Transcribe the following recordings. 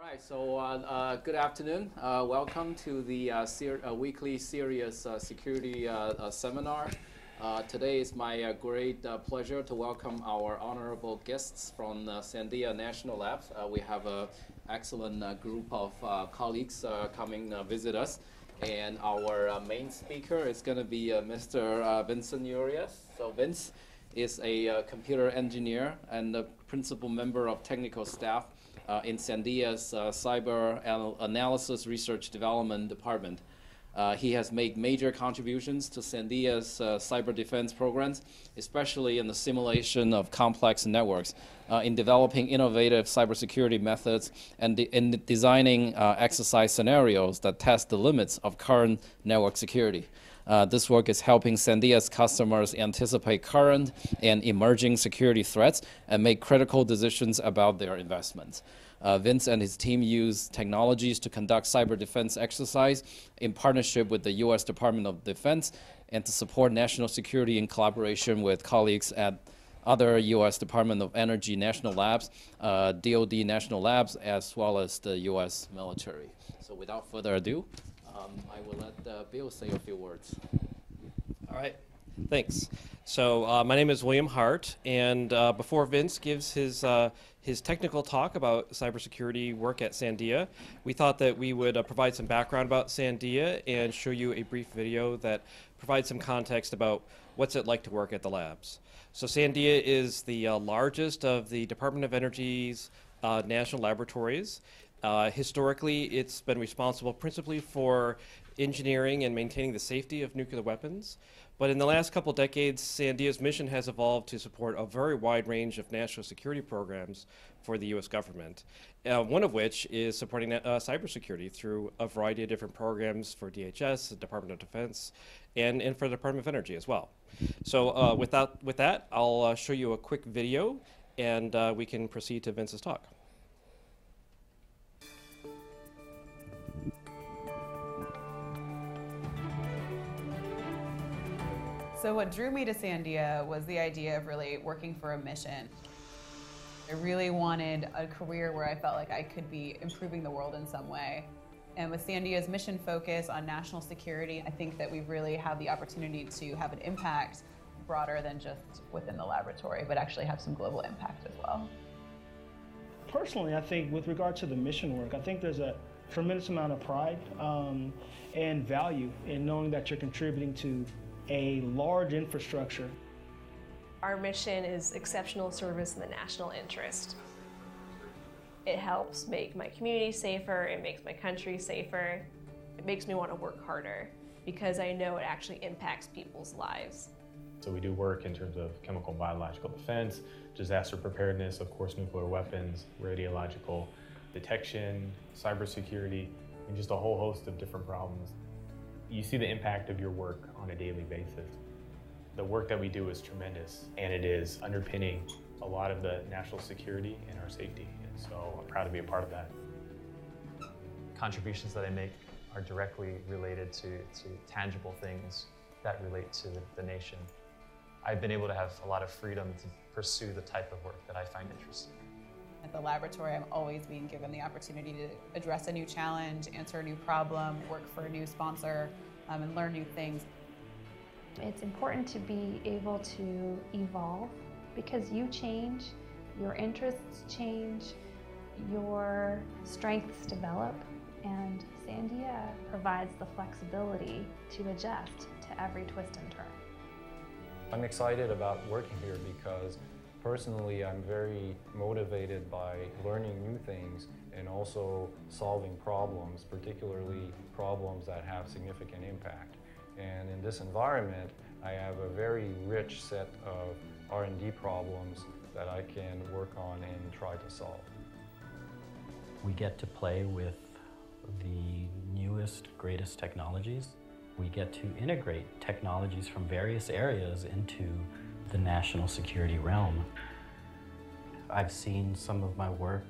All right, so uh, uh, good afternoon. Uh, welcome to the uh, ser uh, weekly CERIAS uh, security uh, uh, seminar. Uh, today is my great pleasure to welcome our honorable guests from Sandia National Labs. we have an excellent group of colleagues coming to visit us. And our main speaker is going to be Mr. Vincent Urias. So Vince is a computer engineer and a principal member of technical staff in Sandia's uh, Cyber Analysis Research Development Department. Uh, he has made major contributions to Sandia's uh, cyber defense programs, especially in the simulation of complex networks, uh, in developing innovative cybersecurity methods, and de in designing uh, exercise scenarios that test the limits of current network security. Uh, this work is helping Sandia's customers anticipate current and emerging security threats and make critical decisions about their investments. Uh, Vince and his team use technologies to conduct cyber defense exercise in partnership with the U.S. Department of Defense and to support national security in collaboration with colleagues at other U.S. Department of Energy national labs, uh, DoD national labs, as well as the U.S. military. So without further ado, um, I will let uh, Bill say a few words. All right, thanks. So uh, my name is William Hart, and uh, before Vince gives his uh, his technical talk about cybersecurity work at Sandia, we thought that we would uh, provide some background about Sandia and show you a brief video that provides some context about what's it like to work at the labs. So Sandia is the uh, largest of the Department of Energy's national laboratories. Uh, historically, it's been responsible principally for engineering and maintaining the safety of nuclear weapons. But in the last couple decades, Sandia's mission has evolved to support a very wide range of national security programs for the U.S. government, uh, one of which is supporting uh, cybersecurity through a variety of different programs for DHS, the Department of Defense, and, and for the Department of Energy as well. So uh, with, that, with that, I'll uh, show you a quick video, and uh, we can proceed to Vince's talk. So what drew me to Sandia was the idea of really working for a mission. I really wanted a career where I felt like I could be improving the world in some way. And with Sandia's mission focus on national security, I think that we really have the opportunity to have an impact broader than just within the laboratory, but actually have some global impact as well. Personally, I think with regard to the mission work, I think there's a tremendous amount of pride um, and value in knowing that you're contributing to a large infrastructure. Our mission is exceptional service in the national interest. It helps make my community safer, it makes my country safer, it makes me want to work harder because I know it actually impacts people's lives. So we do work in terms of chemical and biological defense, disaster preparedness, of course, nuclear weapons, radiological detection, cybersecurity, and just a whole host of different problems you see the impact of your work on a daily basis. The work that we do is tremendous, and it is underpinning a lot of the national security and our safety. And so I'm proud to be a part of that. Contributions that I make are directly related to, to tangible things that relate to the, the nation. I've been able to have a lot of freedom to pursue the type of work that I find interesting. At the laboratory, I'm always being given the opportunity to address a new challenge, answer a new problem, work for a new sponsor, um, and learn new things. It's important to be able to evolve because you change, your interests change, your strengths develop, and Sandia provides the flexibility to adjust to every twist and turn. I'm excited about working here because Personally, I'm very motivated by learning new things and also solving problems, particularly problems that have significant impact. And in this environment, I have a very rich set of R&D problems that I can work on and try to solve. We get to play with the newest, greatest technologies. We get to integrate technologies from various areas into the national security realm. I've seen some of my work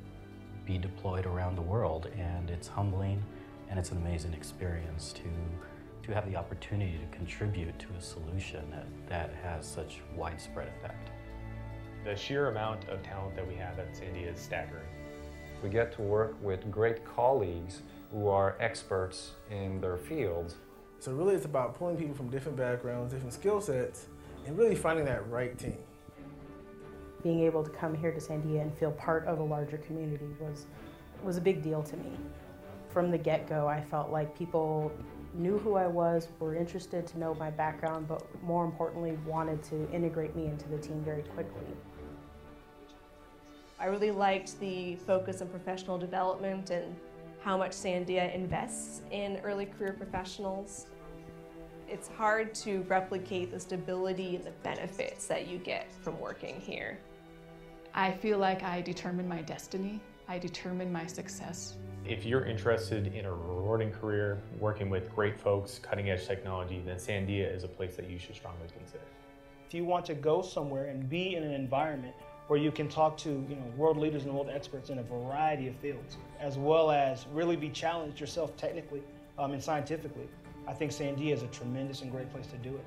be deployed around the world and it's humbling and it's an amazing experience to, to have the opportunity to contribute to a solution that, that has such widespread effect. The sheer amount of talent that we have at Sandia is staggering. We get to work with great colleagues who are experts in their fields. So really it's about pulling people from different backgrounds, different skill sets, and really finding that right team. Being able to come here to Sandia and feel part of a larger community was, was a big deal to me. From the get-go, I felt like people knew who I was, were interested to know my background, but more importantly, wanted to integrate me into the team very quickly. I really liked the focus on professional development and how much Sandia invests in early career professionals. It's hard to replicate the stability and the benefits that you get from working here. I feel like I determine my destiny. I determine my success. If you're interested in a rewarding career, working with great folks, cutting edge technology, then Sandia is a place that you should strongly consider. If you want to go somewhere and be in an environment where you can talk to you know, world leaders and world experts in a variety of fields, as well as really be challenged yourself technically um, and scientifically, I think Sandia is a tremendous and great place to do it.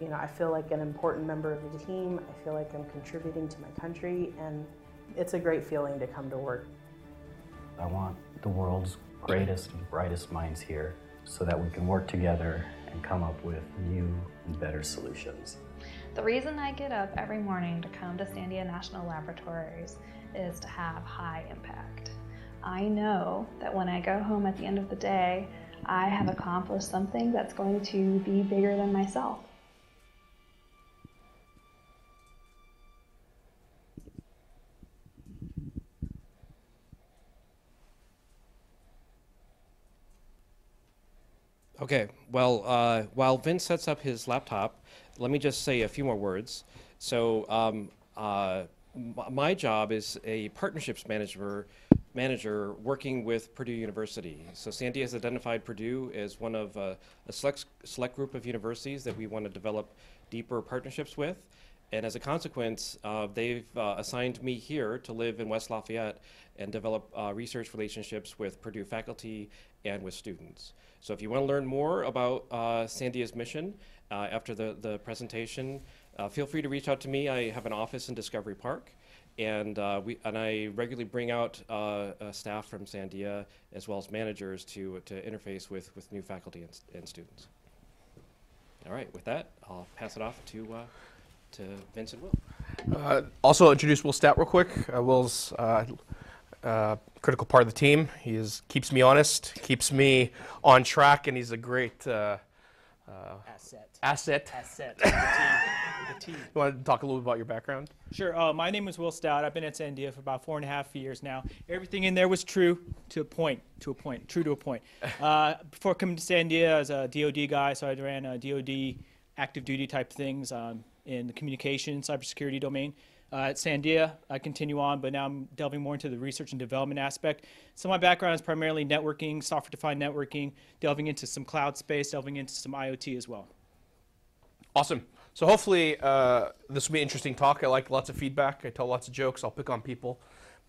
You know, I feel like an important member of the team. I feel like I'm contributing to my country, and it's a great feeling to come to work. I want the world's greatest and brightest minds here so that we can work together and come up with new and better solutions. The reason I get up every morning to come to Sandia National Laboratories is to have high impact. I know that when I go home at the end of the day, I have accomplished something that's going to be bigger than myself. Okay, well, uh, while Vince sets up his laptop, let me just say a few more words. So, um, uh, my job is a partnerships manager, manager working with Purdue University. So, Sandy has identified Purdue as one of uh, a select, select group of universities that we want to develop deeper partnerships with. And as a consequence, uh, they've uh, assigned me here to live in West Lafayette and develop uh, research relationships with Purdue faculty and with students. So if you want to learn more about uh, Sandia's mission uh, after the, the presentation, feel free to reach out to me. I have an office in Discovery Park. And, uh, we, and I regularly bring out uh, uh, staff from Sandia as well as managers to, to interface with, with new faculty and, and students. All right, with that, I'll pass it off to, uh, to Vince and Will. Uh, also introduce Will Stout real quick. Uh, Will's critical part of the team. He is, keeps me honest, keeps me on track, and he's a great uh, Asset. asset. Asset. The team. The team. You want to talk a little bit about your background? Sure. Uh, my name is Will Stout. I've been at Sandia for about four and a half years now. Everything in there was true to a point. To a point. True to a point. Uh, before coming to Sandia, as a DoD guy, so I ran uh, DoD active duty type things um, in the communication cybersecurity domain. Uh, at Sandia, I continue on, but now I'm delving more into the research and development aspect. So my background is primarily networking, software-defined networking, delving into some cloud space, delving into some IoT as well. Awesome. So hopefully uh, this will be an interesting talk. I like lots of feedback. I tell lots of jokes. I'll pick on people.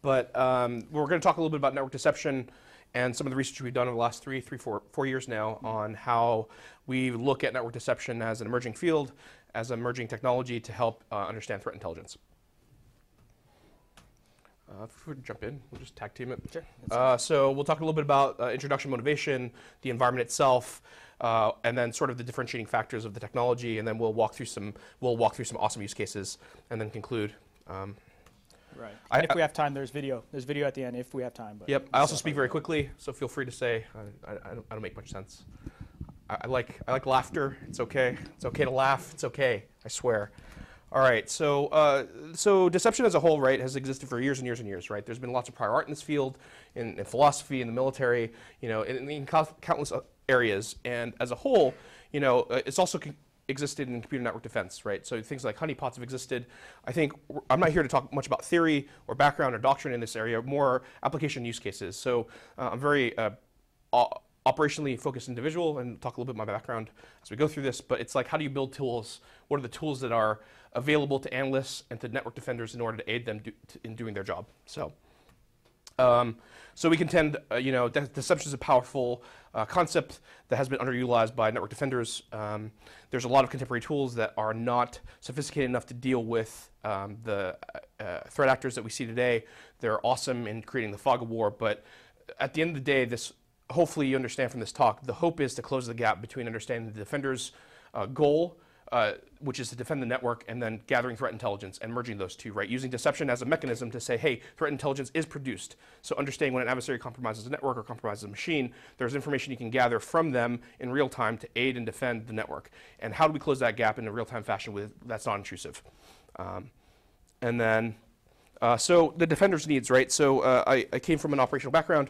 But um, we're going to talk a little bit about network deception and some of the research we've done over the last three, three, four, four years now on how we look at network deception as an emerging field, as an emerging technology to help uh, understand threat intelligence. Uh, if we jump in, we'll just tag team it. Sure. Uh, so we'll talk a little bit about uh, introduction motivation, the environment itself, uh, and then sort of the differentiating factors of the technology, and then we'll walk through some we'll walk through some awesome use cases, and then conclude. Um, Right. I- And if we have time, there's video. There's video at the end if we have time. But Yep. I also speak very quickly, so feel free to say I, I, I, don't, I don't make much sense. I, I like I like laughter. It's okay. It's okay to laugh. It's okay. I swear. All right. So uh, so deception as a whole, right, has existed for years and years and years, right? There's been lots of prior art in this field, in, in philosophy, in the military, you know, in, in countless areas. And as a whole, you know, uh, it's also existed in computer network defense, right? So things like honeypots have existed. I think I'm not here to talk much about theory or background or doctrine in this area, more application use cases. So uh, I'm very uh, operationally focused individual and talk a little bit about my background as we go through this. But it's like, how do you build tools? What are the tools that are available to analysts and to network defenders in order to aid them do, to, in doing their job? So. Um, so we contend, uh, you know, de- deception is a powerful uh, concept that has been underutilized by network defenders. Um, there's a lot of contemporary tools that are not sophisticated enough to deal with um, the uh, uh, threat actors that we see today. They're awesome in creating the fog of war, but at the end of the day, this hopefully you understand from this talk, the hope is to close the gap between understanding the defender's uh, goal uh, which is to defend the network, and then gathering threat intelligence and merging those two, right? Using deception as a mechanism to say, hey, threat intelligence is produced. So understanding when an adversary compromises a network or compromises a machine, there's information you can gather from them in real time to aid and defend the network. And how do we close that gap in a real time fashion with that's not intrusive? Um, and then, uh, so the defender's needs, right? So uh, I, I came from an operational background.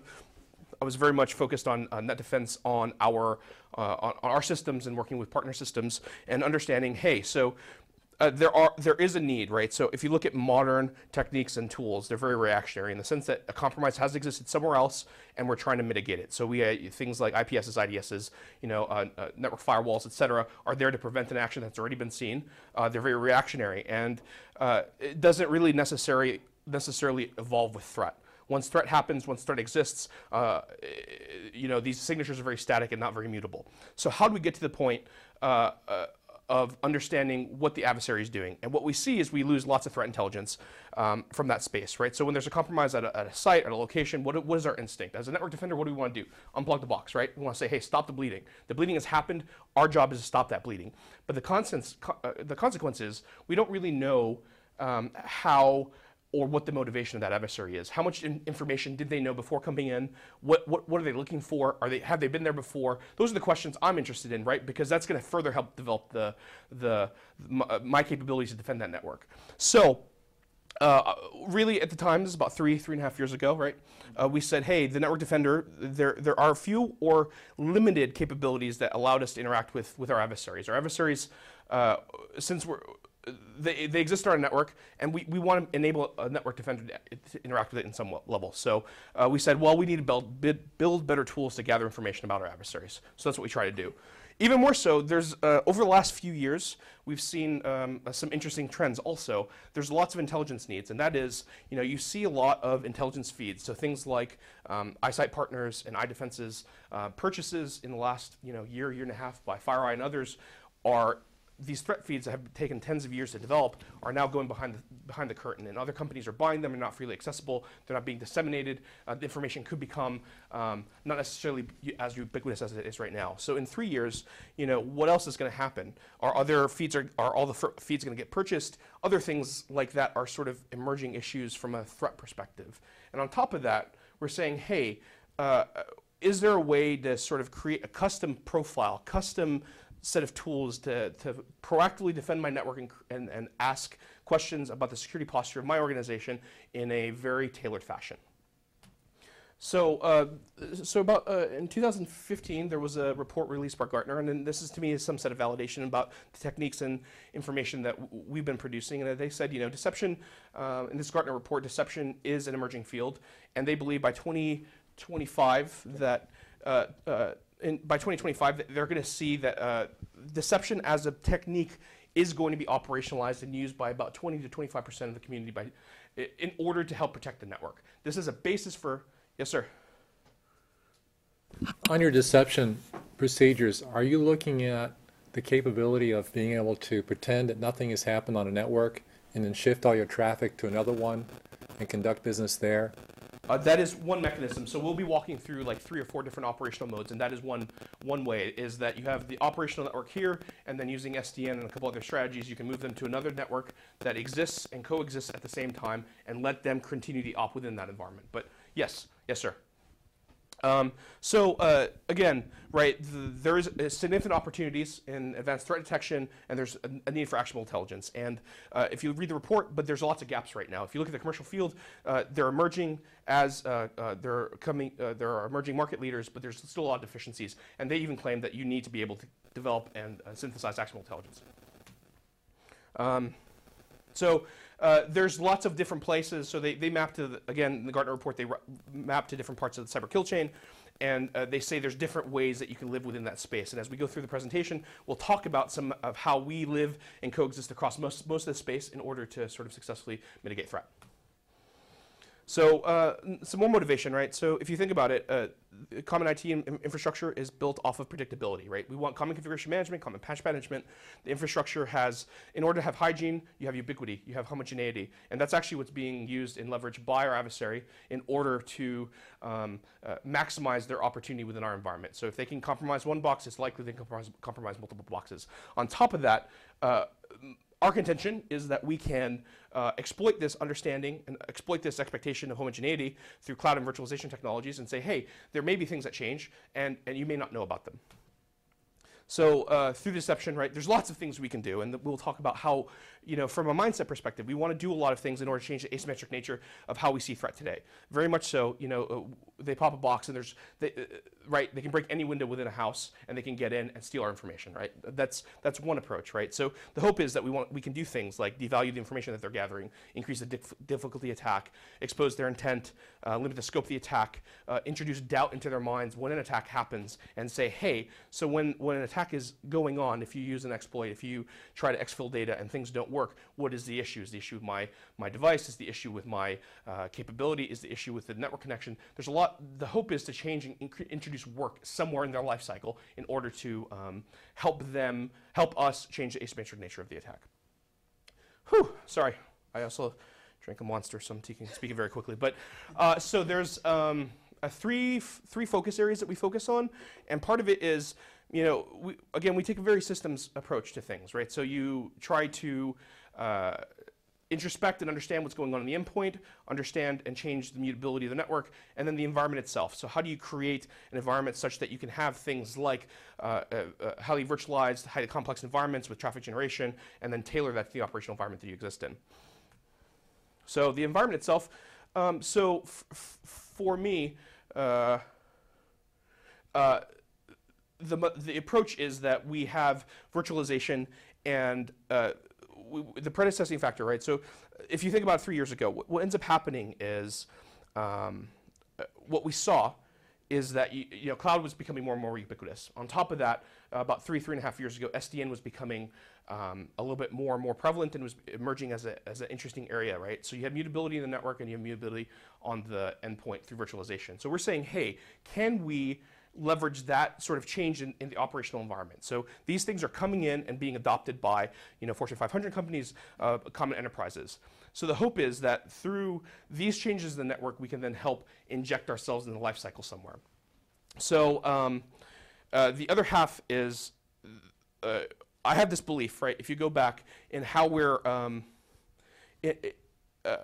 I was very much focused on uh, net defense on our uh, on, our systems and working with partner systems and understanding. Hey, so. Uh, there are there is a need, right? So if you look at modern techniques and tools, they're very reactionary in the sense that a compromise has existed somewhere else, and we're trying to mitigate it. So we uh, things like IPSs, IDSs, you know, uh, uh, network firewalls, et cetera, are there to prevent an action that's already been seen. Uh, they're very reactionary, and it doesn't really necessarily necessarily evolve with threat once threat happens, once threat exists, uh, you know, these signatures are very static and not very mutable. So how do we get to the point uh, uh, of understanding what the adversary is doing? And what we see is we lose lots of threat intelligence um, from that space, right? So when there's a compromise at a, at a site, at a location, what, what is our instinct? As a network defender, what do we want to do? Unplug the box, right? We want to say, hey, stop the bleeding. The bleeding has happened. Our job is to stop that bleeding. But the, consequence, uh, the consequence is we don't really know um, how or what the motivation of that adversary is. How much in information did they know before coming in? What, what, what are they looking for? Are they, have they been there before? Those are the questions I'm interested in, right? Because that's going to further help develop the, the, my, capabilities to defend that network. So, uh, really, at the time, this is about three, three and a half years ago, right? Uh, we said, hey, the network defender, there, there are few or limited capabilities that allowed us to interact with, with our adversaries. Our adversaries, uh, since we're, they, they exist on our network, and we, we want to enable a network defender to interact with it in some level. So uh, we said, well, we need to build, build better tools to gather information about our adversaries. So that's what we try to do. Even more so, there's uh, over the last few years, we've seen um, uh, some interesting trends. Also, there's lots of intelligence needs, and that is, you know, you see a lot of intelligence feeds. So things like um, iSight partners and iDefense's uh, purchases in the last, you know, year, year and a half by FireEye and others are these threat feeds that have taken tens of years to develop are now going behind the, behind the curtain, and other companies are buying them. They're not freely accessible. They're not being disseminated. Uh, the information could become um, not necessarily as ubiquitous as it is right now. So in three years, you know, what else is going to happen? Are other feeds are, are all the feeds going to get purchased? Other things like that are sort of emerging issues from a threat perspective. And on top of that, we're saying, hey. Uh, is there a way to sort of create a custom profile, custom set of tools to, to proactively defend my network and, and, and ask questions about the security posture of my organization in a very tailored fashion. So, uh, so about uh, in 2015, there was a report released by Gartner, and this is to me is some set of validation about the techniques and information that we've been producing. And they said, you know, deception uh, in this Gartner report, deception is an emerging field, and they believe by 2025 that uh, uh, in, by 2025, they're going to see that uh, deception as a technique is going to be operationalized and used by about 20 to 25 percent of the community by, in order to help protect the network. This is a basis for, yes, sir. On your deception procedures, are you looking at the capability of being able to pretend that nothing has happened on a network and then shift all your traffic to another one and conduct business there? Uh, that is one mechanism. So we'll be walking through like three or four different operational modes, and that is one one way. Is that you have the operational network here, and then using SDN and a couple other strategies, you can move them to another network that exists and coexists at the same time, and let them continue to op within that environment. But yes, yes, sir. Um, so uh, again, right, the, there is uh, significant opportunities in advanced threat detection, and there's a, a need for actionable intelligence. And uh, if you read the report, but there's lots of gaps right now. If you look at the commercial field, uh, they're emerging as uh, they're coming. there are emerging market leaders, but there's still a lot of deficiencies. And they even claim that you need to be able to develop and synthesize actionable intelligence. Um, so uh, there's lots of different places. So they, they map to, the, again, the Gartner report, they map to different parts of the cyber kill chain. And uh, they say there's different ways that you can live within that space. And as we go through the presentation, we'll talk about some of how we live and coexist across most, most of the space in order to sort of successfully mitigate threat. So uh, some more motivation, right? So if you think about it, uh, common IT in- in- infrastructure is built off of predictability, right? We want common configuration management, common patch management. The infrastructure has, in order to have hygiene, you have ubiquity, you have homogeneity, and that's actually what's being used and leveraged by our adversary in order to um, uh, maximize their opportunity within our environment. So if they can compromise one box, it's likely they can compromise, compromise multiple boxes. On top of that, uh, our contention is that we can uh, exploit this understanding and exploit this expectation of homogeneity through cloud and virtualization technologies and say, hey, there may be things that change and, and you may not know about them. So uh, through deception, right, there's lots of things we can do, and we'll talk about how, you know, from a mindset perspective, we want to do a lot of things in order to change the asymmetric nature of how we see threat today. Very much so, you know, uh, they pop a box and there's, they, uh, right, they can break any window within a house and they can get in and steal our information, right? That's that's one approach, right? So the hope is that we want we can do things like devalue the information that they're gathering, increase the dif- difficulty attack, expose their intent, uh, limit the scope of the attack, uh, introduce doubt into their minds when an attack happens, and say, hey, so when when an attack is going on, if you use an exploit, if you try to exfil data and things don't work, what is the issue? Is the issue with my my device? Is the issue with my uh, capability? Is the issue with the network connection? There's a lot. The hope is to change and introduce work somewhere in their life cycle in order to um, help them help us change the asymmetric nature of the attack. Whew, sorry. I also drank a monster, so I'm speaking very quickly. But uh, so there's um, three three focus areas that we focus on, and part of it is, you know, we, again we take a very systems approach to things, right? So you try to uh, introspect and understand what's going on in the endpoint, understand and change the mutability of the network, and then the environment itself. So how do you create an environment such that you can have things like uh, uh, uh, highly virtualized, highly complex environments with traffic generation, and then tailor that to the operational environment that you exist in. So the environment itself. Um, so for me, uh, uh, the the approach is that we have virtualization and uh, we, the predecessing factor, right? So if you think about three years ago, what, what ends up happening is um, what we saw is that you, you know cloud was becoming more and more ubiquitous. On top of that, uh, about three three and a half years ago, SDN was becoming um, a little bit more and more prevalent and was emerging as a as an interesting area, right? So you have mutability in the network and you have mutability on the endpoint through virtualization. So we're saying, hey, can we leverage that sort of change in, in the operational environment. So these things are coming in and being adopted by you know Fortune 500 companies, uh, common enterprises. So the hope is that through these changes in the network, we can then help inject ourselves in the life cycle somewhere. So um, uh, the other half is uh, I have this belief, right? If you go back in how we're um, it, it, uh,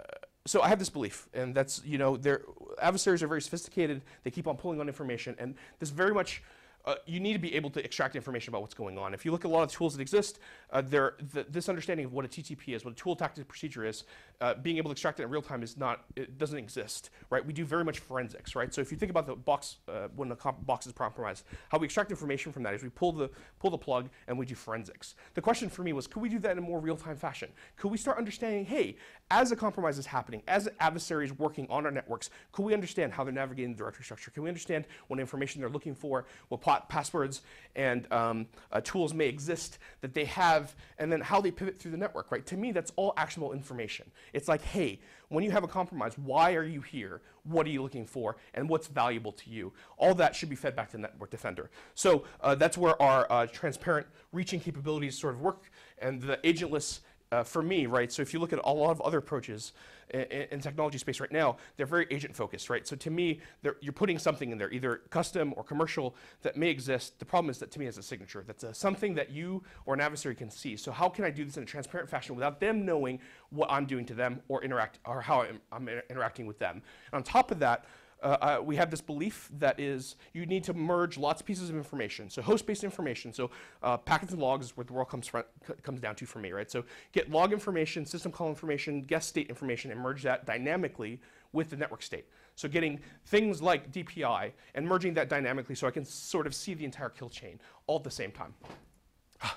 so I have this belief, and that's you know, their adversaries are very sophisticated. They keep on pulling on information, and this very much. Uh, you need to be able to extract information about what's going on. If you look at a lot of the tools that exist, uh, there, th- this understanding of what a TTP is, what a tool tactic procedure is, uh, being able to extract it in real time is not, it doesn't exist, right? We do very much forensics, right? So if you think about the box, uh, when the box is compromised, how we extract information from that is we pull the, pull the plug and we do forensics. The question for me was, could we do that in a more real-time fashion? Could we start understanding, hey, as a compromise is happening, as adversaries working on our networks, could we understand how they're navigating the directory structure? Can we understand what information they're looking for, what pa- passwords and um, uh, tools may exist that they have, and then how they pivot through the network, right? To me, that's all actionable information. It's like, hey, when you have a compromise, why are you here? What are you looking for? And what's valuable to you? All that should be fed back to Network Defender. So uh, that's where our uh, transparent reaching capabilities sort of work, and the agentless uh, for me, right? So if you look at a lot of other approaches in, in technology space right now, they're very agent focused, right? So to me, you're putting something in there, either custom or commercial, that may exist. The problem is that to me, it's a signature. That's a, something that you or an adversary can see. So how can I do this in a transparent fashion without them knowing what I'm doing to them or interact or how I'm, I'm interacting with them? And on top of that, uh, uh, we have this belief that is you need to merge lots of pieces of information. So host-based information. So uh, packets and logs is what the world comes from, comes down to for me, right? So get log information, system call information, guest state information, and merge that dynamically with the network state. So getting things like DPI and merging that dynamically so I can sort of see the entire kill chain all at the same time. Want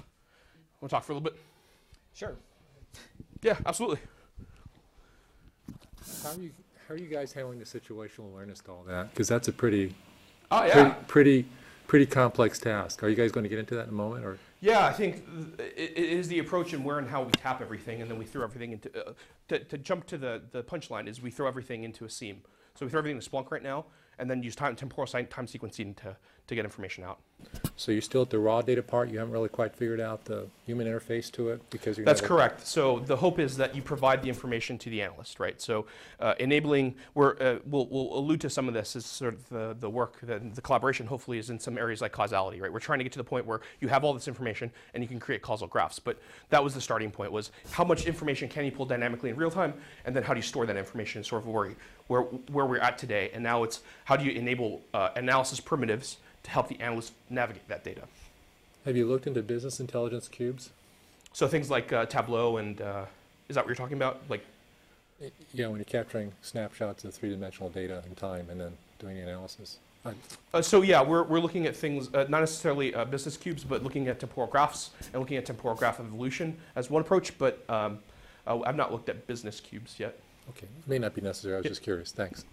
to talk for a little bit? Sure. Yeah, absolutely. How are you how are you guys handling the situational awareness to all that? Because that's a pretty, Oh, yeah. pretty, pretty pretty complex task. Are you guys going to get into that in a moment, or? Yeah, I think th- it, it is the approach and where and how we tap everything, and then we throw everything into. Uh, to, to jump to the, the punchline is we throw everything into a SIEM. So we throw everything into Splunk right now, and then use time temporal time sequencing to, to get information out. So you're still at the raw data part, you haven't really quite figured out the human interface to it, because you're. gonna That's correct. So the hope is that you provide the information to the analyst, right? So uh, enabling, we're, uh, we'll, we'll allude to some of this as sort of the, the work, the, the collaboration hopefully is in some areas like causality, right? We're trying to get to the point where you have all this information and you can create causal graphs. But that was the starting point was how much information can you pull dynamically in real time? And then how do you store that information sort of where, where, where we're at today? And now it's how do you enable uh, analysis primitives to help the analyst navigate that data? Have you looked into business intelligence cubes? So things like uh, Tableau and, uh, is that what you're talking about? Like Yeah, when you're capturing snapshots of three-dimensional data in time and then doing the analysis. Uh, so yeah, we're, we're looking at things, uh, not necessarily uh, business cubes, but looking at temporal graphs and looking at temporal graph evolution as one approach, but um, uh, I've not looked at business cubes yet. Okay, may not be necessary, I was just curious, thanks.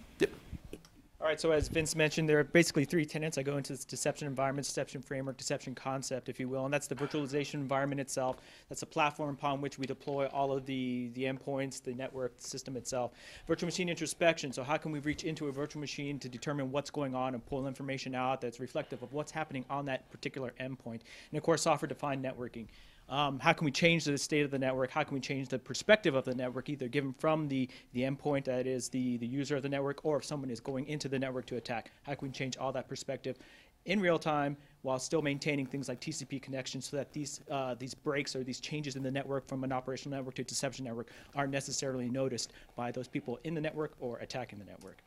All right, so as Vince mentioned, there are basically three tenets. I go into this deception environment, deception framework, deception concept, if you will, and that's the virtualization environment itself. That's a platform upon which we deploy all of the, the endpoints, the network the system itself. Virtual machine introspection, so how can we reach into a virtual machine to determine what's going on and pull information out that's reflective of what's happening on that particular endpoint. And of course, software-defined networking. Um, how can we change the state of the network? How can we change the perspective of the network, either given from the, the endpoint that is the, the user of the network, or if someone is going into the network to attack? How can we change all that perspective in real time while still maintaining things like TCP connections so that these, uh, these breaks or these changes in the network from an operational network to a deception network aren't necessarily noticed by those people in the network or attacking the network?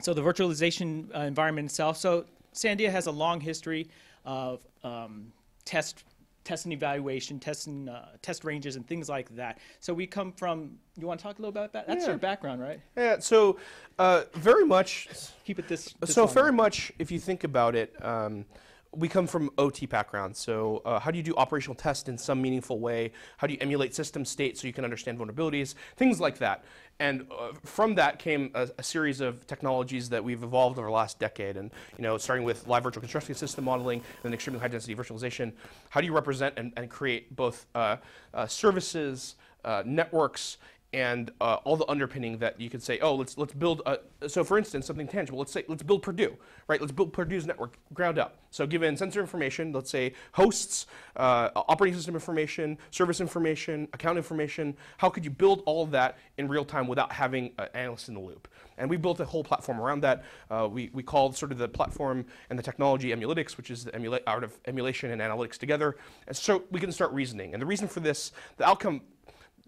So the virtualization uh, environment itself. So Sandia has a long history of um, test test and evaluation, test and uh, test ranges, and things like that. So we come from. You want to talk a little about that? That's Yeah. your background, right? Yeah, so uh, very much. Keep it this. this so long. very much, if you think about it, um, we come from OT backgrounds. So uh, how do you do operational test in some meaningful way? How do you emulate system state so you can understand vulnerabilities? Things like that. And uh, from that came a, a series of technologies that we've evolved over the last decade. And you know, starting with live virtual construction system modeling and then extremely high density virtualization. How do you represent and, and create both uh, uh, services, uh, networks, and uh, all the underpinning that you could say, oh, let's let's build. A, so, for instance, something tangible. Let's say let's build Purdue, right? Let's build Purdue's network ground up. So, given sensor information, let's say hosts, uh, operating system information, service information, account information. How could you build all of that in real time without having an analyst in the loop? And we built a whole platform around that. Uh, we, we called sort of the platform and the technology Emulytics, which is the emula- art of emulation and analytics together. And so we can start reasoning. And the reason for this, the outcome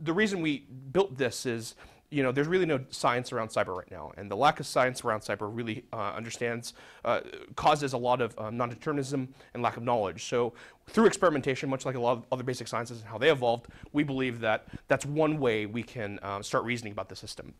the reason we built this is you know there's really no science around cyber right now. And the lack of science around cyber really uh, understands uh, causes a lot of um, non-determinism and lack of knowledge. So through experimentation much like a lot of other basic sciences and how they evolved we believe that that's one way we can um, start reasoning about the system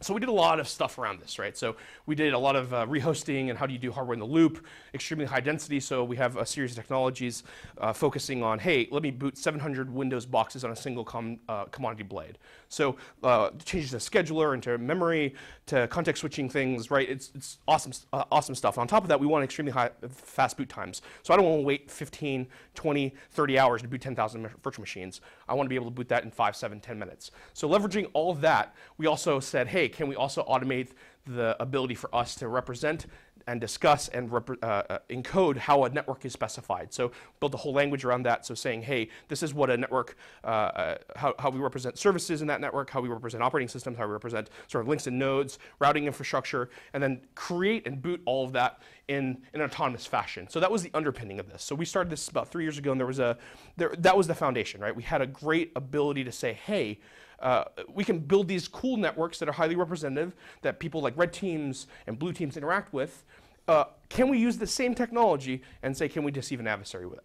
so we did a lot of stuff around this, right? So we did a lot of uh, rehosting and how do you do hardware in the loop, extremely high density. So we have a series of technologies uh, focusing on, hey, let me boot 700 Windows boxes on a single com- uh, commodity blade. So uh, changes to scheduler into memory to context switching things, right? It's, it's awesome, uh, awesome stuff. On top of that, we want extremely high, fast boot times. So I don't want to wait 15, 20, 30 hours to boot 10,000 virtual machines. I want to be able to boot that in five, seven, 10 minutes. So leveraging all of that, we also said, hey, can we also automate the ability for us to represent and discuss and uh, uh, encode how a network is specified. So build a whole language around that. So saying, hey, this is what a network, uh, uh, how, how we represent services in that network, how we represent operating systems, how we represent sort of links and nodes, routing infrastructure, and then create and boot all of that in, in an autonomous fashion. So that was the underpinning of this. So we started this about three years ago, and there was a, there, that was the foundation, right? We had a great ability to say, hey, uh, we can build these cool networks that are highly representative that people like red teams and blue teams interact with. Uh, can we use the same technology and say, can we deceive an adversary with it?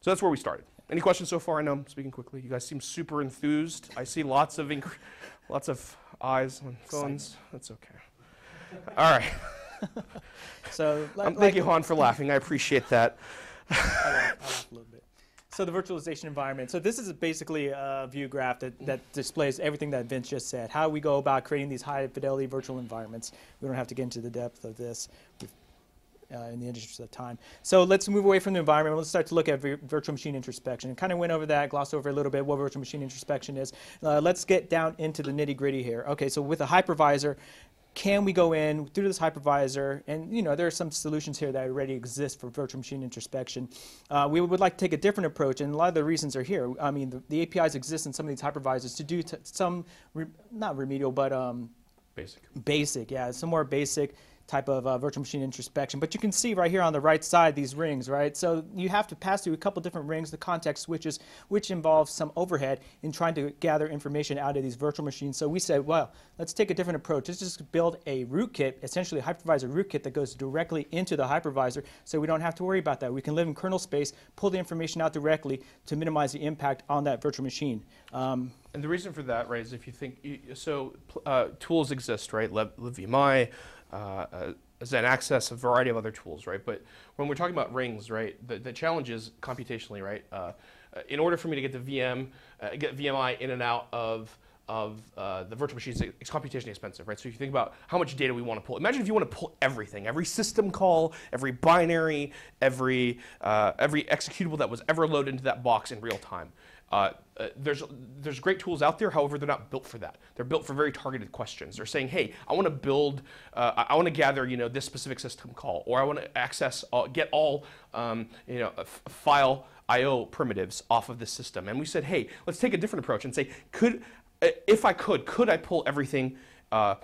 So that's where we started. Any questions so far? I know I'm speaking quickly. You guys seem super enthused. I see lots of lots of eyes on phones. That's okay. All right. So, um, like- thank you, like- Han, for laughing. I appreciate that. I laugh, I laugh a little bit. So the virtualization environment. So this is basically a view graph that, that displays everything that Vince just said. How we go about creating these high fidelity virtual environments. We don't have to get into the depth of this. Uh, in the interest of time. So let's move away from the environment. Let's start to look at vir- virtual machine introspection. kind of went over that, glossed over a little bit what virtual machine introspection is. Uh, let's get down into the nitty gritty here. Okay, so with a hypervisor, can we go in through this hypervisor? And you know there are some solutions here that already exist for virtual machine introspection. Uh, we would like to take a different approach and a lot of the reasons are here. I mean the, the apis exist in some of these hypervisors to do t- some re- not remedial but um, basic. basic yeah some more basic type of uh, virtual machine introspection. But you can see right here on the right side these rings, right? So you have to pass through a couple different rings, the context switches, which involves some overhead in trying to gather information out of these virtual machines. So we said, well, let's take a different approach. Let's just build a rootkit, essentially a hypervisor rootkit that goes directly into the hypervisor so we don't have to worry about that. We can live in kernel space, pull the information out directly to minimize the impact on that virtual machine. Um, and the reason for that, right, is if you think, so uh, tools exist, right? LibVMI, uh, uh Access, a variety of other tools, right? But when we're talking about rings, right, the, the challenge is computationally, right? Uh, uh in order for me to get the VM, uh, get VMI in and out of of uh, the virtual machines, it's computationally expensive, right? So if you think about how much data we want to pull, imagine if you want to pull everything, every system call, every binary, every uh, every executable that was ever loaded into that box in real time. Uh, uh, there's there's great tools out there. However, they're not built for that. They're built for very targeted questions. They're saying, hey, I want to build, uh, I want to gather, you know, this specific system call, or I want to access, all, get all, um, you know, file I/O primitives off of this system. And we said, hey, let's take a different approach and say, could, uh, if I could, could I pull everything? Uh,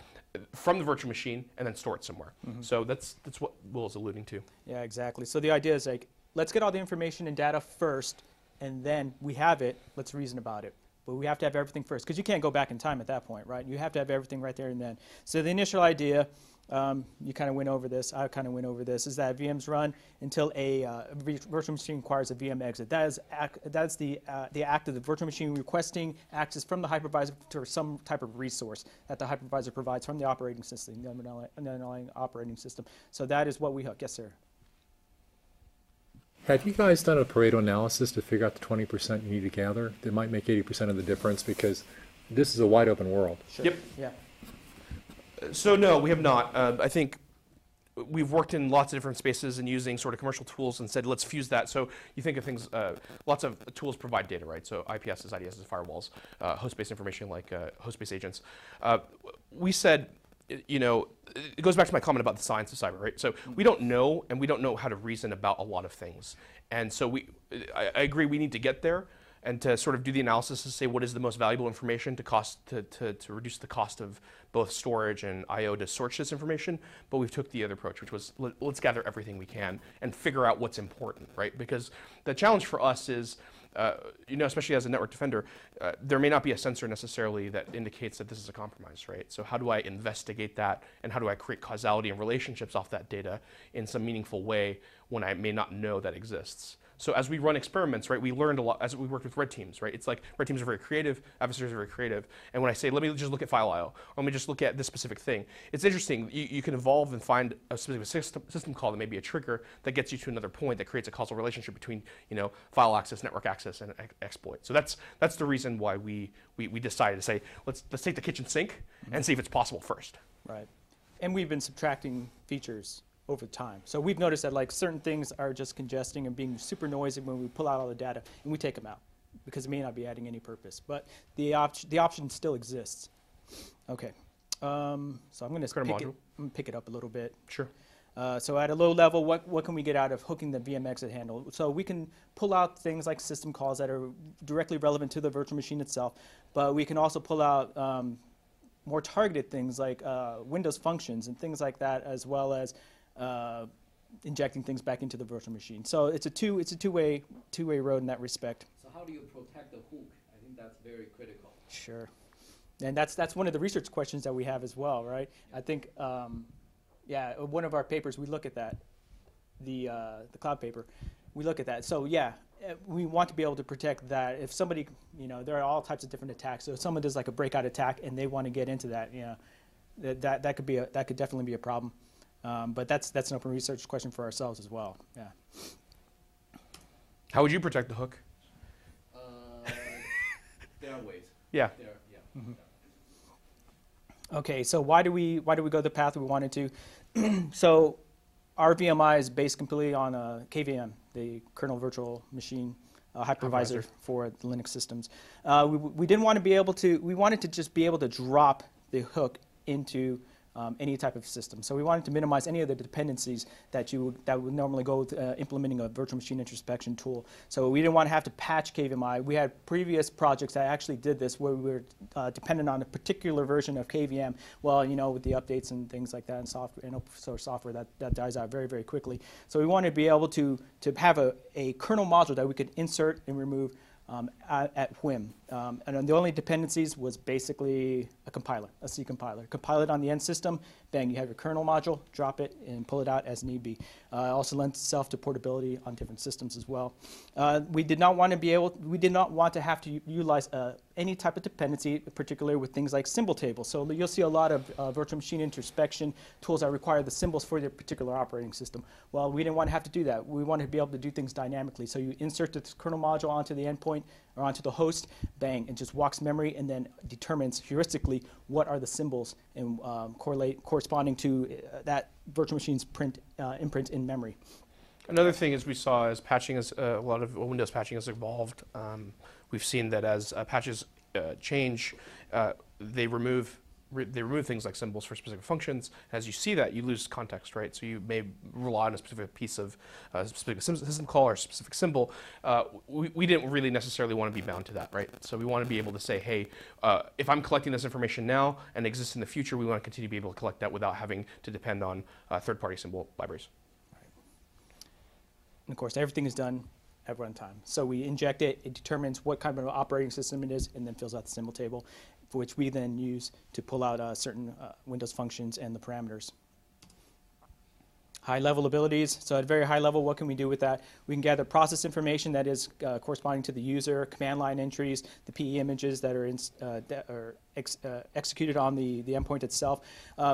from the virtual machine and then store it somewhere. Mm-hmm. So that's that's what Will is alluding to. Yeah, exactly. So the idea is like let's get all the information and data first and then we have it, let's reason about it. But we have to have everything first, because you can't go back in time at that point, right? You have to have everything right there and then. So the initial idea, um, you kind of went over this, I kind of went over this, is that VMs run until a uh, virtual machine requires a VM exit. That is, ac- that's the, uh, the act of the virtual machine requesting access from the hypervisor to some type of resource that the hypervisor provides from the operating system, the underlying operating system. So that is what we hook. Yes, sir. Have you guys done a Pareto analysis to figure out the 20% you need to gather that might make 80% of the difference? Because this is a wide open world. Sure. Yep. Yeah. So no, we have not. Uh, I think we've worked in lots of different spaces and using sort of commercial tools and said let's fuse that. So you think of things, uh, lots of tools provide data, right? So IPSs, IDSs, firewalls, uh, host-based information like uh, host-based agents. Uh, we said you know, it goes back to my comment about the science of cyber, right? So we mm-hmm. don't know, and we don't know how to reason about a lot of things. And so we, I, I agree, we need to get there and to sort of do the analysis to say what is the most valuable information to cost to, to, to reduce the cost of both storage and I/O to source this information. But we've took the other approach, which was let, us gather everything we can and figure out what's important, right? Because the challenge for us is uh, you know, especially as a network defender, uh, there may not be a sensor necessarily that indicates that this is a compromise, right? So how do I investigate that, and how do I create causality and relationships off that data in some meaningful way when I may not know that exists? So as we run experiments, right, we learned a lot as we worked with red teams, right? It's like red teams are very creative, adversaries are very creative. And when I say, let me just look at file IO, or let me just look at this specific thing, it's interesting. You, you can evolve and find a specific system, system call that may be a trigger that gets you to another point that creates a causal relationship between, you know, file access, network access, and ex- exploit. So that's that's the reason why we, we, we decided to say, let's, let's take the kitchen sink and mm-hmm. see if it's possible first. Right. And we've been subtracting features over time. So we've noticed that like certain things are just congesting and being super noisy when we pull out all the data and we take them out because it may not be adding any purpose. But the, op- the option still exists. Okay. Um, so I'm going to pick, it, pick it up a little bit. Sure. Uh, so at a low level, what, what can we get out of hooking the VM exit handle? So we can pull out things like system calls that are directly relevant to the virtual machine itself, but we can also pull out um, more targeted things like uh, Windows functions and things like that, as well as uh, injecting things back into the virtual machine. So it's a two it's a two way two way road in that respect. So how do you protect the hook? I think that's very critical. Sure, and that's that's one of the research questions that we have as well, right? I think, um, yeah, one of our papers we look at that, the uh, the cloud paper, we look at that. So yeah, eh, we want to be able to protect that. If somebody, you know, there are all types of different attacks. So if someone does like a breakout attack and they want to get into that, you know, that that, that could be a, that could definitely be a problem. Um, but that's that's an open research question for ourselves as well. Yeah. How would you protect the hook? Uh, there are ways. Yeah. There, yeah. Mm-hmm. Okay, so why do we why do we go the path we wanted to? so our VMI is based completely on uh, KVM, the kernel virtual machine uh, hypervisor Hypervisor. for the Linux systems. Uh, we, we didn't want to be able to, we wanted to just be able to drop the hook into um, any type of system. So we wanted to minimize any of the dependencies that you would, that would normally go with uh, implementing a virtual machine introspection tool. So we didn't want to have to patch KVMI. We had previous projects that actually did this where we were uh, dependent on a particular version of KVM. Well, you know, with the updates and things like that and software and open source software, that, that dies out very, very quickly. So we wanted to be able to, to have a, a kernel module that we could insert and remove um, at, at whim. Um, and the only dependencies was basically a compiler, a C compiler. Compile it on the end system, bang, you have your kernel module, drop it, and pull it out as need be. Uh, also lends itself to portability on different systems as well. Uh, we did not want to be able, we did not want to have to utilize uh, any type of dependency, particularly with things like symbol tables. So you'll see a lot of uh, virtual machine introspection tools that require the symbols for their particular operating system. Well, we didn't want to have to do that. We wanted to be able to do things dynamically. So you insert the kernel module onto the endpoint or onto the host, bang, and just walks memory and then determines heuristically what are the symbols and um, correlate corresponding to uh, that virtual machine's print uh, imprint in memory. Another thing is we saw as patching as uh, a lot of Windows patching has evolved. Um, we've seen that as uh, patches uh, change, uh, they remove re- they remove things like symbols for specific functions. As you see that, you lose context, right? So you may rely on a specific piece of uh, specific system call or specific symbol. Uh, we, we didn't really necessarily want to be bound to that, right? So we want to be able to say, hey, uh, if I'm collecting this information now and exists in the future, we want to continue to be able to collect that without having to depend on uh, third-party symbol libraries. And of course, everything is done at runtime. So we inject it, it determines what kind of operating system it is, and then fills out the symbol table, for which we then use to pull out uh, certain uh, Windows functions and the parameters. High level abilities. So at very high level, what can we do with that? We can gather process information that is uh, corresponding to the user, command line entries, the PE images that are, in, uh, that are ex, executed on the, the endpoint itself.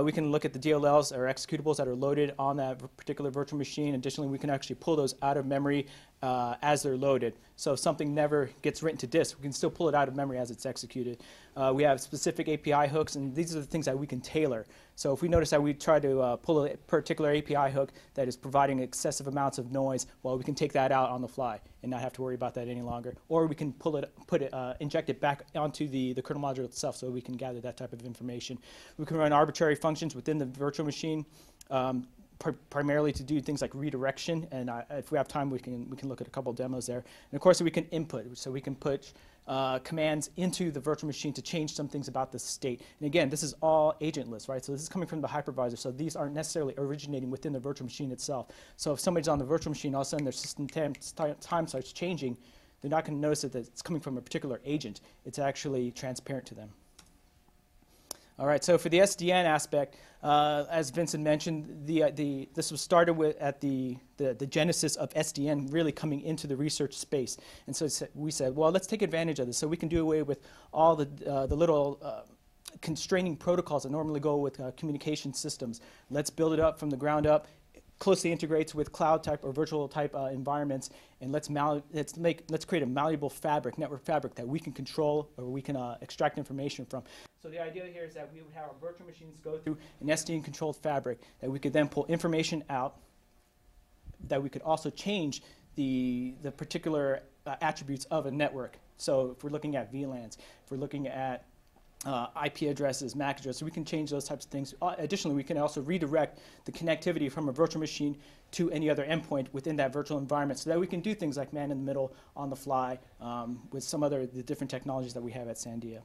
We can look at the DLLs or executables that are loaded on that particular virtual machine. Additionally, we can actually pull those out of memory uh, as they're loaded. So if something never gets written to disk, we can still pull it out of memory as it's executed. Uh, we have specific API hooks, and these are the things that we can tailor. So if we notice that we try to uh, pull a particular API hook that is providing excessive amounts of noise, well, we can take that out on the fly and not have to worry about that any longer. Or we can pull it, put it, uh, inject it back onto the, the kernel module itself so we can gather that type of information. We can run arbitrary functions within the virtual machine. Um, pr- primarily to do things like redirection, and uh, if we have time, we can we can look at a couple demos there. And of course, we can input, so we can put uh, commands into the virtual machine to change some things about the state. And again, this is all agentless, right? So this is coming from the hypervisor, so these aren't necessarily originating within the virtual machine itself. So if somebody's on the virtual machine, all of a sudden their system time, time starts changing, they're not going to notice that it's coming from a particular agent. It's actually transparent to them. All right, so for the SDN aspect, uh, as Vincent mentioned, the, uh, the, this was started with at the, the, the genesis of SDN really coming into the research space. And so we said, well, let's take advantage of this so we can do away with all the, uh, the little uh, constraining protocols that normally go with uh, communication systems. Let's build it up from the ground up closely integrates with cloud type or virtual type uh, environments, and let's, let's, make, let's create a malleable fabric, network fabric that we can control or we can uh, extract information from. So the idea here is that we would have our virtual machines go through an SDN controlled fabric that we could then pull information out, that we could also change the, the particular uh, attributes of a network. So if we're looking at VLANs, if we're looking at uh, IP addresses, MAC addresses, we can change those types of things. Uh, additionally, we can also redirect the connectivity from a virtual machine to any other endpoint within that virtual environment so that we can do things like man in the middle, on the fly, um, with some other the different technologies that we have at Sandia.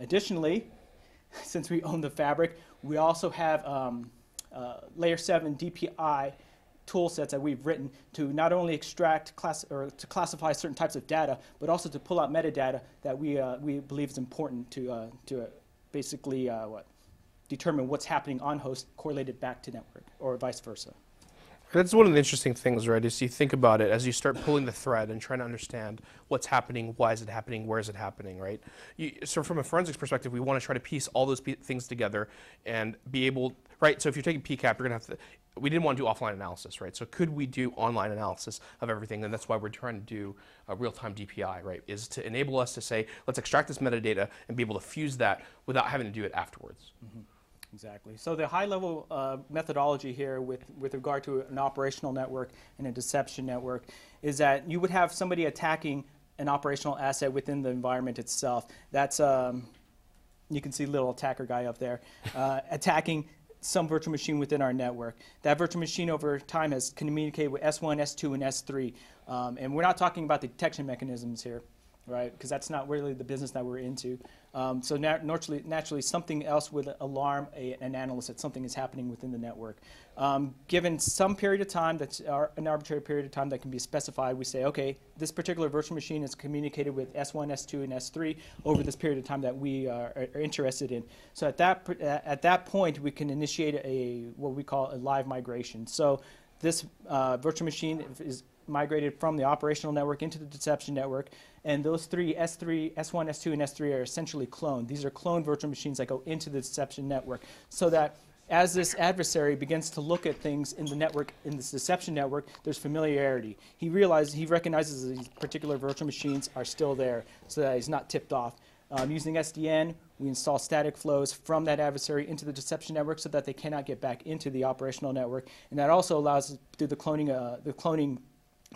Additionally, since we own the fabric, we also have um, uh, layer 7 DPI tool sets that we've written to not only extract class or to classify certain types of data, but also to pull out metadata that we, uh, we believe is important to, uh, to uh, basically uh, what, determine what's happening on host correlated back to network or vice versa. That's one of the interesting things, right? Is you think about it as you start pulling the thread and trying to understand what's happening, why is it happening, where is it happening, right? You, so from a forensics perspective, we want to try to piece all those things together and be able, right? So if you're taking PCAP, you're gonna have to. But we didn't want to do offline analysis, right? So could we do online analysis of everything? And that's why we're trying to do a real-time DPI, right? Is to enable us to say, let's extract this metadata and be able to fuse that without having to do it afterwards. Exactly. So the high-level uh, methodology here with, with regard to an operational network and a deception network is that you would have somebody attacking an operational asset within the environment itself. That's, um, you can see little attacker guy up there, uh, attacking some virtual machine within our network. That virtual machine over time has communicated with S1, S2, and S3. Um, and we're not talking about the detection mechanisms here, right? Because that's not really the business that we're into. Um, so nat- naturally, naturally, something else would alarm a, an analyst that something is happening within the network. Um, given some period of time, that's ar- an arbitrary period of time that can be specified, we say, okay, this particular virtual machine is communicated with S1, S2, and S3 over this period of time that we are, are, interested in. So at that at that point, we can initiate a what we call a live migration. So this uh, virtual machine is migrated from the operational network into the deception network. And those three, S3, S1, S2, and S3 are essentially cloned. These are cloned virtual machines that go into the deception network so that as this adversary begins to look at things in the network, in this deception network, there's familiarity. He realizes, he recognizes these particular virtual machines are still there so that he's not tipped off. Um, using SDN, we install static flows from that adversary into the deception network so that they cannot get back into the operational network. And that also allows through the cloning, uh, the cloning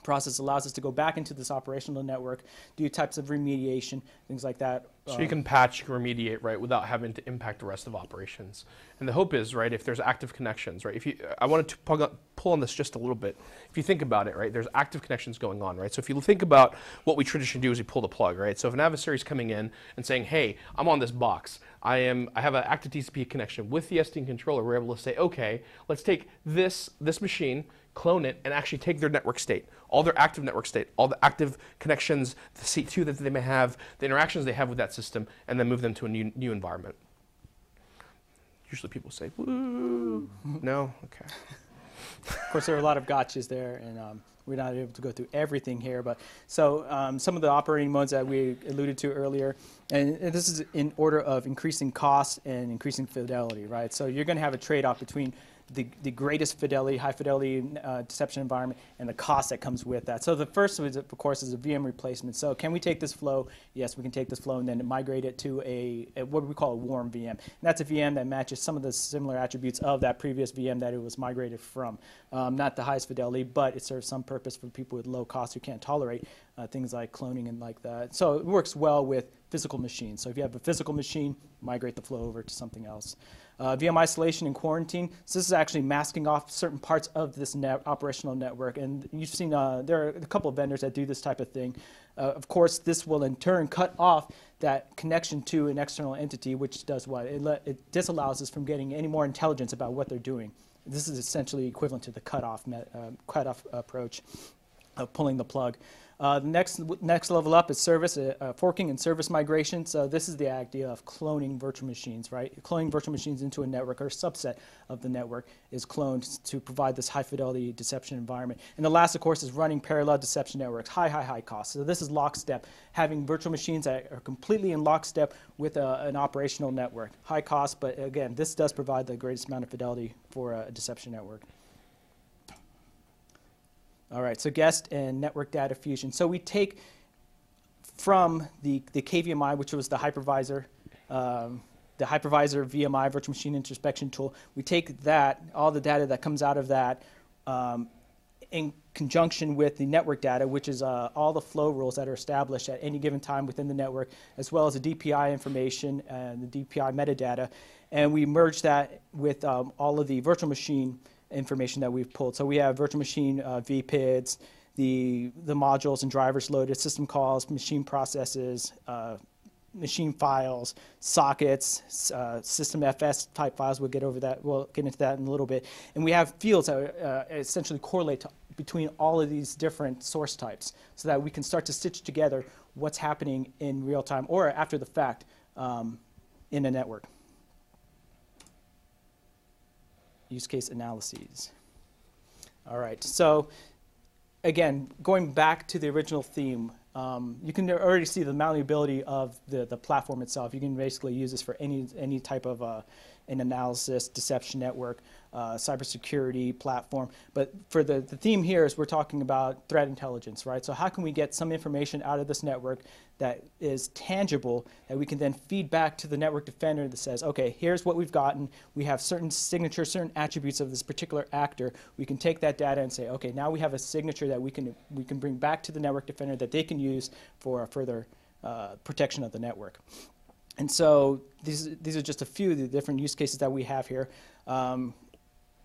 process allows us to go back into this operational network, do types of remediation, things like that. So you Um, can patch, you can remediate, right, without having to impact the rest of operations. And the hope is, right, if there's active connections, right, if you, I wanted to pull on, pull on this just a little bit. If you think about it, right, there's active connections going on, right. So if you think about what we traditionally do is we pull the plug, right. So if an adversary is coming in and saying, hey, I'm on this box, I am, I have an active TCP connection with the SDN controller, we're able to say, okay, let's take this this machine, clone it, and actually take their network state, all their active network state, all the active connections, the C2 that they may have, the interactions they have with that system, and then move them to a new, new environment. Usually people say, woo. no? Okay. of course, there are a lot of gotchas there, and um, we're not able to go through everything here. But so um, some of the operating modes that we alluded to earlier, and this is in order of increasing cost and increasing fidelity, right? So you're going to have a trade-off between the, the greatest fidelity, high fidelity uh, deception environment, and the cost that comes with that. So the first, is, of course, is a VM replacement. So can we take this flow? Yes, we can take this flow and then migrate it to a, a what we call a warm VM. And that's a VM that matches some of the similar attributes of that previous VM that it was migrated from. Um, not the highest fidelity, but it serves some purpose for people with low cost who can't tolerate uh, things like cloning and like that. So it works well with physical machine. So if you have a physical machine, migrate the flow over to something else. Uh, VM isolation and quarantine. So this is actually masking off certain parts of this net operational network. And you've seen uh, there are a couple of vendors that do this type of thing. Uh, of course, this will in turn cut off that connection to an external entity, which does what? It, it disallows us from getting any more intelligence about what they're doing. This is essentially equivalent to the cutoff, met, uh, cutoff approach of pulling the plug. Uh, the next, next level up is service, uh, uh, forking and service migration. So this is the idea of cloning virtual machines, right? Cloning virtual machines into a network or a subset of the network is cloned to provide this high fidelity deception environment. And the last, of course, is running parallel deception networks, high, high, high cost. So this is lockstep, having virtual machines that are completely in lockstep with a, an operational network. High cost, but again, this does provide the greatest amount of fidelity for a deception network. All right, so guest and network data fusion. So we take from the, the KVMI, which was the hypervisor, um, the hypervisor VMI, virtual machine introspection tool, we take that, all the data that comes out of that, um, in conjunction with the network data, which is uh, all the flow rules that are established at any given time within the network, as well as the DPI information and the DPI metadata. And we merge that with um, all of the virtual machine information that we've pulled. So we have virtual machine uh, VPIDs, the, the modules and drivers loaded, system calls, machine processes, uh, machine files, sockets, uh, system FS type files. We'll get over that. We'll get into that in a little bit. And we have fields that uh, essentially correlate to, between all of these different source types so that we can start to stitch together what's happening in real time or after the fact um, in a network. Use case analyses. All right, so again, going back to the original theme, um, you can already see the malleability of the, the platform itself. You can basically use this for any, any type of uh, an analysis, deception network, uh, cybersecurity platform. But for the, the theme here is we're talking about threat intelligence, right? So how can we get some information out of this network that is tangible that we can then feed back to the network defender that says, okay, here's what we've gotten. We have certain signatures, certain attributes of this particular actor. We can take that data and say, okay, now we have a signature that we can we can bring back to the network defender that they can use for further uh, protection of the network. And so these, these are just a few of the different use cases that we have here. Um,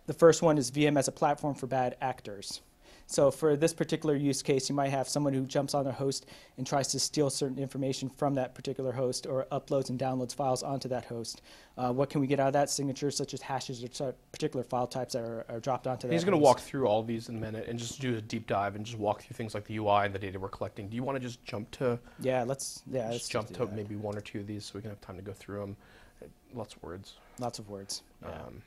the first one is VM as a platform for bad actors. So for this particular use case, you might have someone who jumps on a host and tries to steal certain information from that particular host or uploads and downloads files onto that host. Uh, what can we get out of that? Signatures such as hashes or particular file types that are, are dropped onto that He's going to walk through all of these in a minute and just do a deep dive and just walk through things like the UI and the data we're collecting. Do you want to just jump to? Yeah, let's yeah, let's jump just to that. maybe one or two of these so we can have time to go through them. Lots of words. Lots of words. Yeah. Um,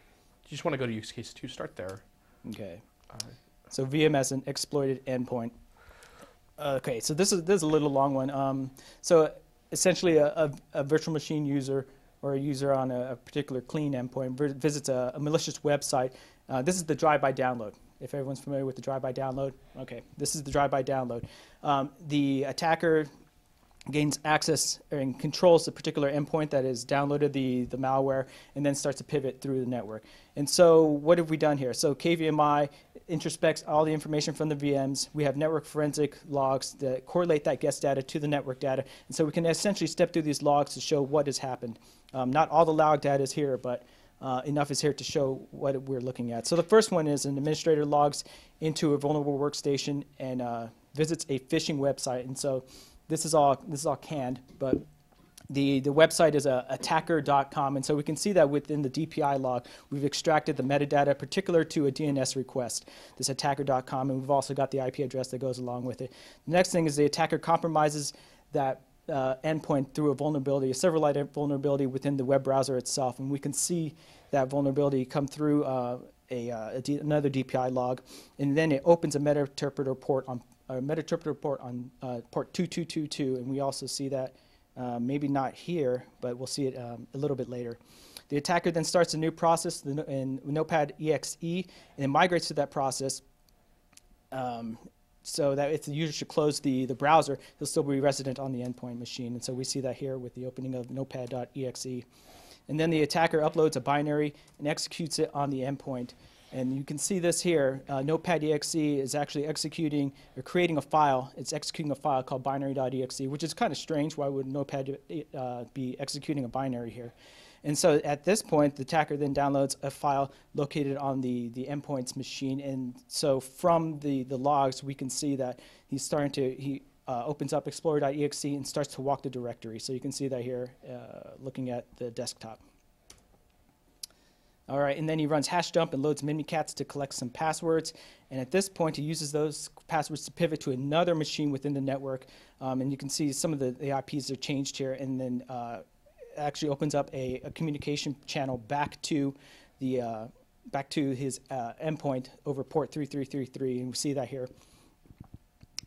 you just want to go to use case two. Start there. Okay. Uh, So VM as an exploited endpoint. Okay, so this is this is a little long one. Um, so essentially, a, a, a virtual machine user or a user on a, a particular clean endpoint vi- visits a, a malicious website. Uh, this is the drive-by download. If everyone's familiar with the drive-by download, okay, this is the drive-by download. Um, the attacker gains access and controls the particular endpoint that has downloaded the, the malware and then starts to pivot through the network. And so what have we done here? So KVMI introspects all the information from the VMs. We have network forensic logs that correlate that guest data to the network data. And so we can essentially step through these logs to show what has happened. Um, not all the log data is here, but uh, enough is here to show what we're looking at. So the first one is an administrator logs into a vulnerable workstation and uh, visits a phishing website. And so this is all this is all canned, but the, the website is uh, attacker.com, and so we can see that within the DPI log, we've extracted the metadata particular to a DNS request, this attacker.com, and we've also got the IP address that goes along with it. The next thing is the attacker compromises that uh, endpoint through a vulnerability, a serverless vulnerability within the web browser itself, and we can see that vulnerability come through uh, a, uh, another DPI log, and then it opens a Meterpreter port on a Meterpreter port on uh, port 2222, and we also see that uh, maybe not here, but we'll see it um, a little bit later. The attacker then starts a new process in Notepad exe and it migrates to that process um, so that if the user should close the, the browser, he'll still be resident on the endpoint machine. And so we see that here with the opening of notepad.exe. And then the attacker uploads a binary and executes it on the endpoint. And you can see this here. Uh, Notepad.exe is actually executing or creating a file. It's executing a file called binary.exe, which is kind of strange. Why would Notepad uh, be executing a binary here? And so at this point, the attacker then downloads a file located on the, the endpoint's machine. And so from the, the logs, we can see that he's starting to, he uh, opens up explorer.exe and starts to walk the directory. So you can see that here uh, looking at the desktop. All right, and then he runs hash dump and loads Mimikatz to collect some passwords. And at this point, he uses those passwords to pivot to another machine within the network. Um, and you can see some of the, the IPs are changed here. And then uh, actually opens up a, a communication channel back to the uh, back to his uh, endpoint over port 3333, and we see that here.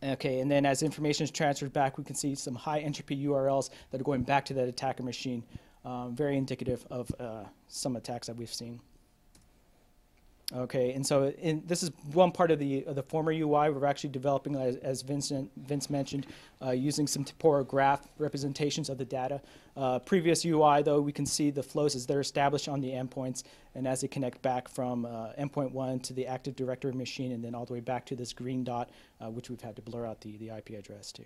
Okay, and then as information is transferred back, we can see some high entropy URLs that are going back to that attacker machine. Um, very indicative of uh, some attacks that we've seen. Okay, and so in, this is one part of the of the former UI. We're actually developing, as, as Vincent, Vince mentioned, uh, using some temporal graph representations of the data. Uh, previous UI, though, we can see the flows as they're established on the endpoints and as they connect back from uh, endpoint one to the Active Directory machine and then all the way back to this green dot, uh, which we've had to blur out the, the IP address to.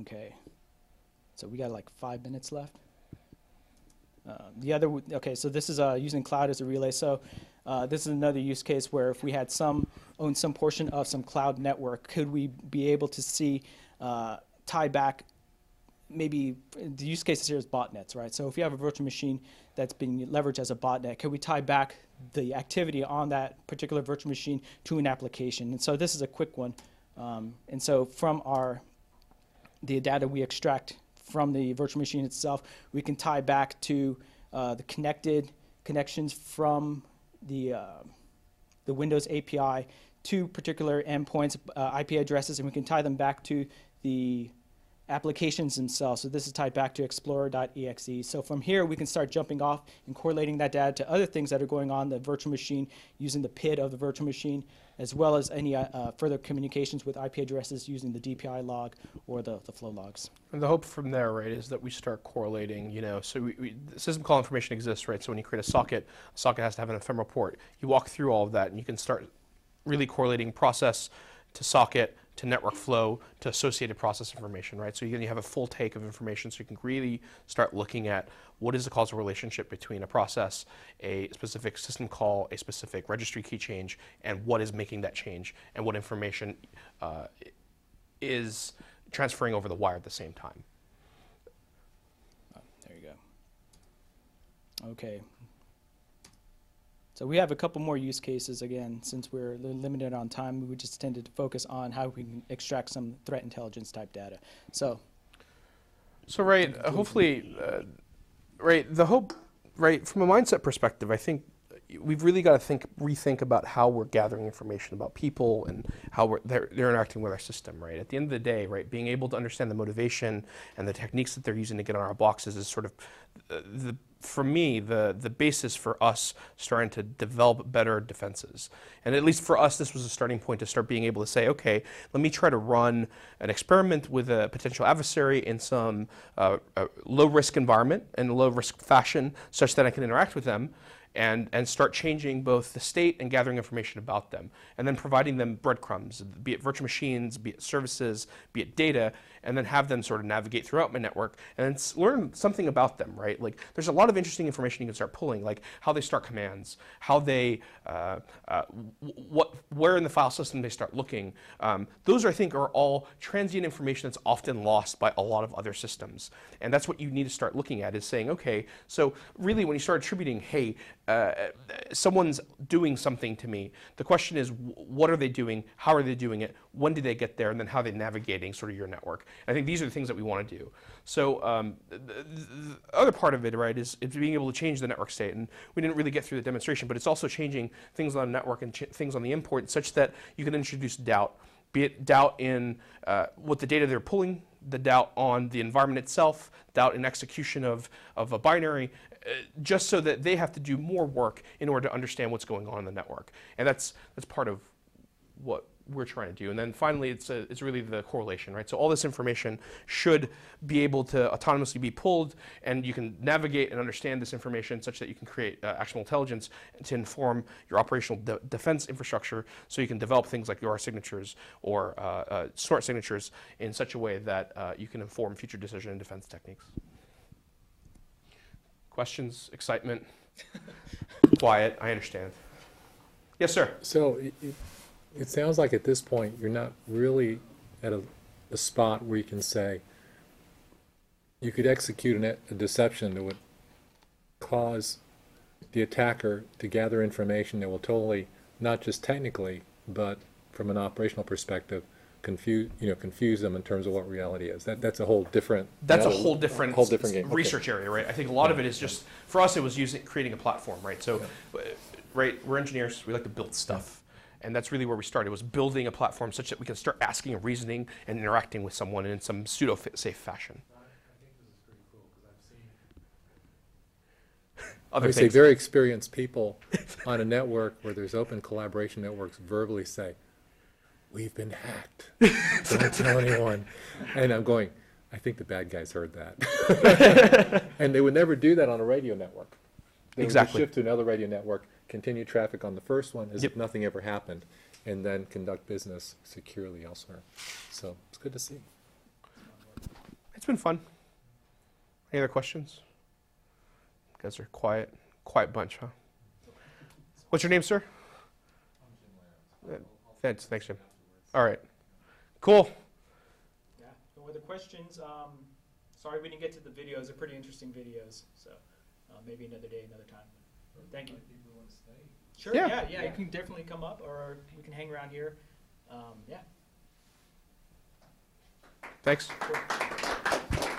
Okay, so we got like five minutes left. Uh, the other, okay, so this is uh, using cloud as a relay. So uh, this is another use case where if we had some own some portion of some cloud network, could we be able to see uh, tie back? Maybe the use cases here is botnets, right? So if you have a virtual machine that's being leveraged as a botnet, could we tie back the activity on that particular virtual machine to an application? And so this is a quick one. Um, and so from our the data we extract from the virtual machine itself, we can tie back to uh, the connected connections from the, uh, the Windows API to particular endpoints, uh, IP addresses, and we can tie them back to the applications themselves. So this is tied back to explorer.exe. So from here, we can start jumping off and correlating that data to other things that are going on the virtual machine using the PID of the virtual machine, as well as any uh, uh, further communications with IP addresses using the DPI log or the, the flow logs. And the hope from there, right, is that we start correlating, you know, so we, we, system call information exists, right? So when you create a socket, a socket has to have an ephemeral port. You walk through all of that and you can start really correlating process to socket to network flow to associated process information, right? So you, have a full take of information so you can really start looking at what is the causal relationship between a process, a specific system call, a specific registry key change, and what is making that change, and what information uh, is transferring over the wire at the same time. Oh, there you go. Okay. So we have a couple more use cases again, since we're limited on time, we just tended to focus on how we can extract some threat intelligence type data. So So right, uh, hopefully, uh, right, the hope, right, from a mindset perspective, I think we've really got to think, rethink about how we're gathering information about people and how we're, they're, they're interacting with our system, right? At the end of the day, right, being able to understand the motivation and the techniques that they're using to get on our boxes is sort of uh, the, for me, the, the basis for us starting to develop better defenses. And at least for us, this was a starting point to start being able to say, okay, let me try to run an experiment with a potential adversary in some uh, low risk environment and low risk fashion such that I can interact with them and, and start changing both the state and gathering information about them, and then providing them breadcrumbs, be it virtual machines, be it services, be it data, and then have them sort of navigate throughout my network and learn something about them, right? Like there's a lot of interesting information you can start pulling, like how they start commands, how they, uh, uh, what, where in the file system they start looking. Um, those, I think, are all transient information that's often lost by a lot of other systems. And that's what you need to start looking at is saying, okay, so really when you start attributing, hey, uh, someone's doing something to me, the question is, what are they doing? How are they doing it? When did they get there? And then how are they navigating sort of your network? I think these are the things that we want to do. So um, the, the, the other part of it, right, is, is being able to change the network state. And we didn't really get through the demonstration, but it's also changing things on the network and things on the import such that you can introduce doubt, be it doubt in uh, what the data they're pulling, the doubt on the environment itself, doubt in execution of, of a binary, uh, just so that they have to do more work in order to understand what's going on in the network. And that's, that's part of what we're trying to do. And then finally, it's, a, it's really the correlation, right? So all this information should be able to autonomously be pulled, and you can navigate and understand this information such that you can create uh, actionable intelligence to inform your operational de- defense infrastructure so you can develop things like YARA signatures or uh, uh, Snort signatures in such a way that uh, you can inform future decision and defense techniques. Questions, excitement, quiet, I understand. Yes, sir. So it, it, it sounds like at this point, you're not really at a, a spot where you can say, you could execute an, a deception that would cause the attacker to gather information that will totally, not just technically, but from an operational perspective, confuse, you know, confuse them in terms of what reality is. That, that's a whole different. That's a whole different, Whole different game. Okay. research area, right? I think a lot of it is just for us. It was using creating a platform, right? So, uh, right, we're engineers. We like to build stuff, and that's really where we started. Was building a platform such that we can start asking and reasoning and interacting with someone in some pseudo safe fashion. Other I say things. very experienced people on a network where there's open collaboration networks verbally say, "We've been hacked. Don't tell anyone." And I'm going, I think the bad guys heard that. and they would never do that on a radio network. They would Exactly. shift to another radio network, continue traffic on the first one as Yep. if nothing ever happened, and then conduct business securely elsewhere. So it's good to see. It's been fun. Any other questions? You guys are quiet, quiet bunch, huh? What's your name, sir? Uh, Thanks, thanks, Jim. All right, cool. Yeah. No other questions? Um, sorry we didn't get to the videos. They're pretty interesting videos. So uh, maybe another day, another time. Thank you. Sure. Yeah. Yeah. yeah. You can definitely come up, or we can hang around here. Um, yeah. Thanks. Cool.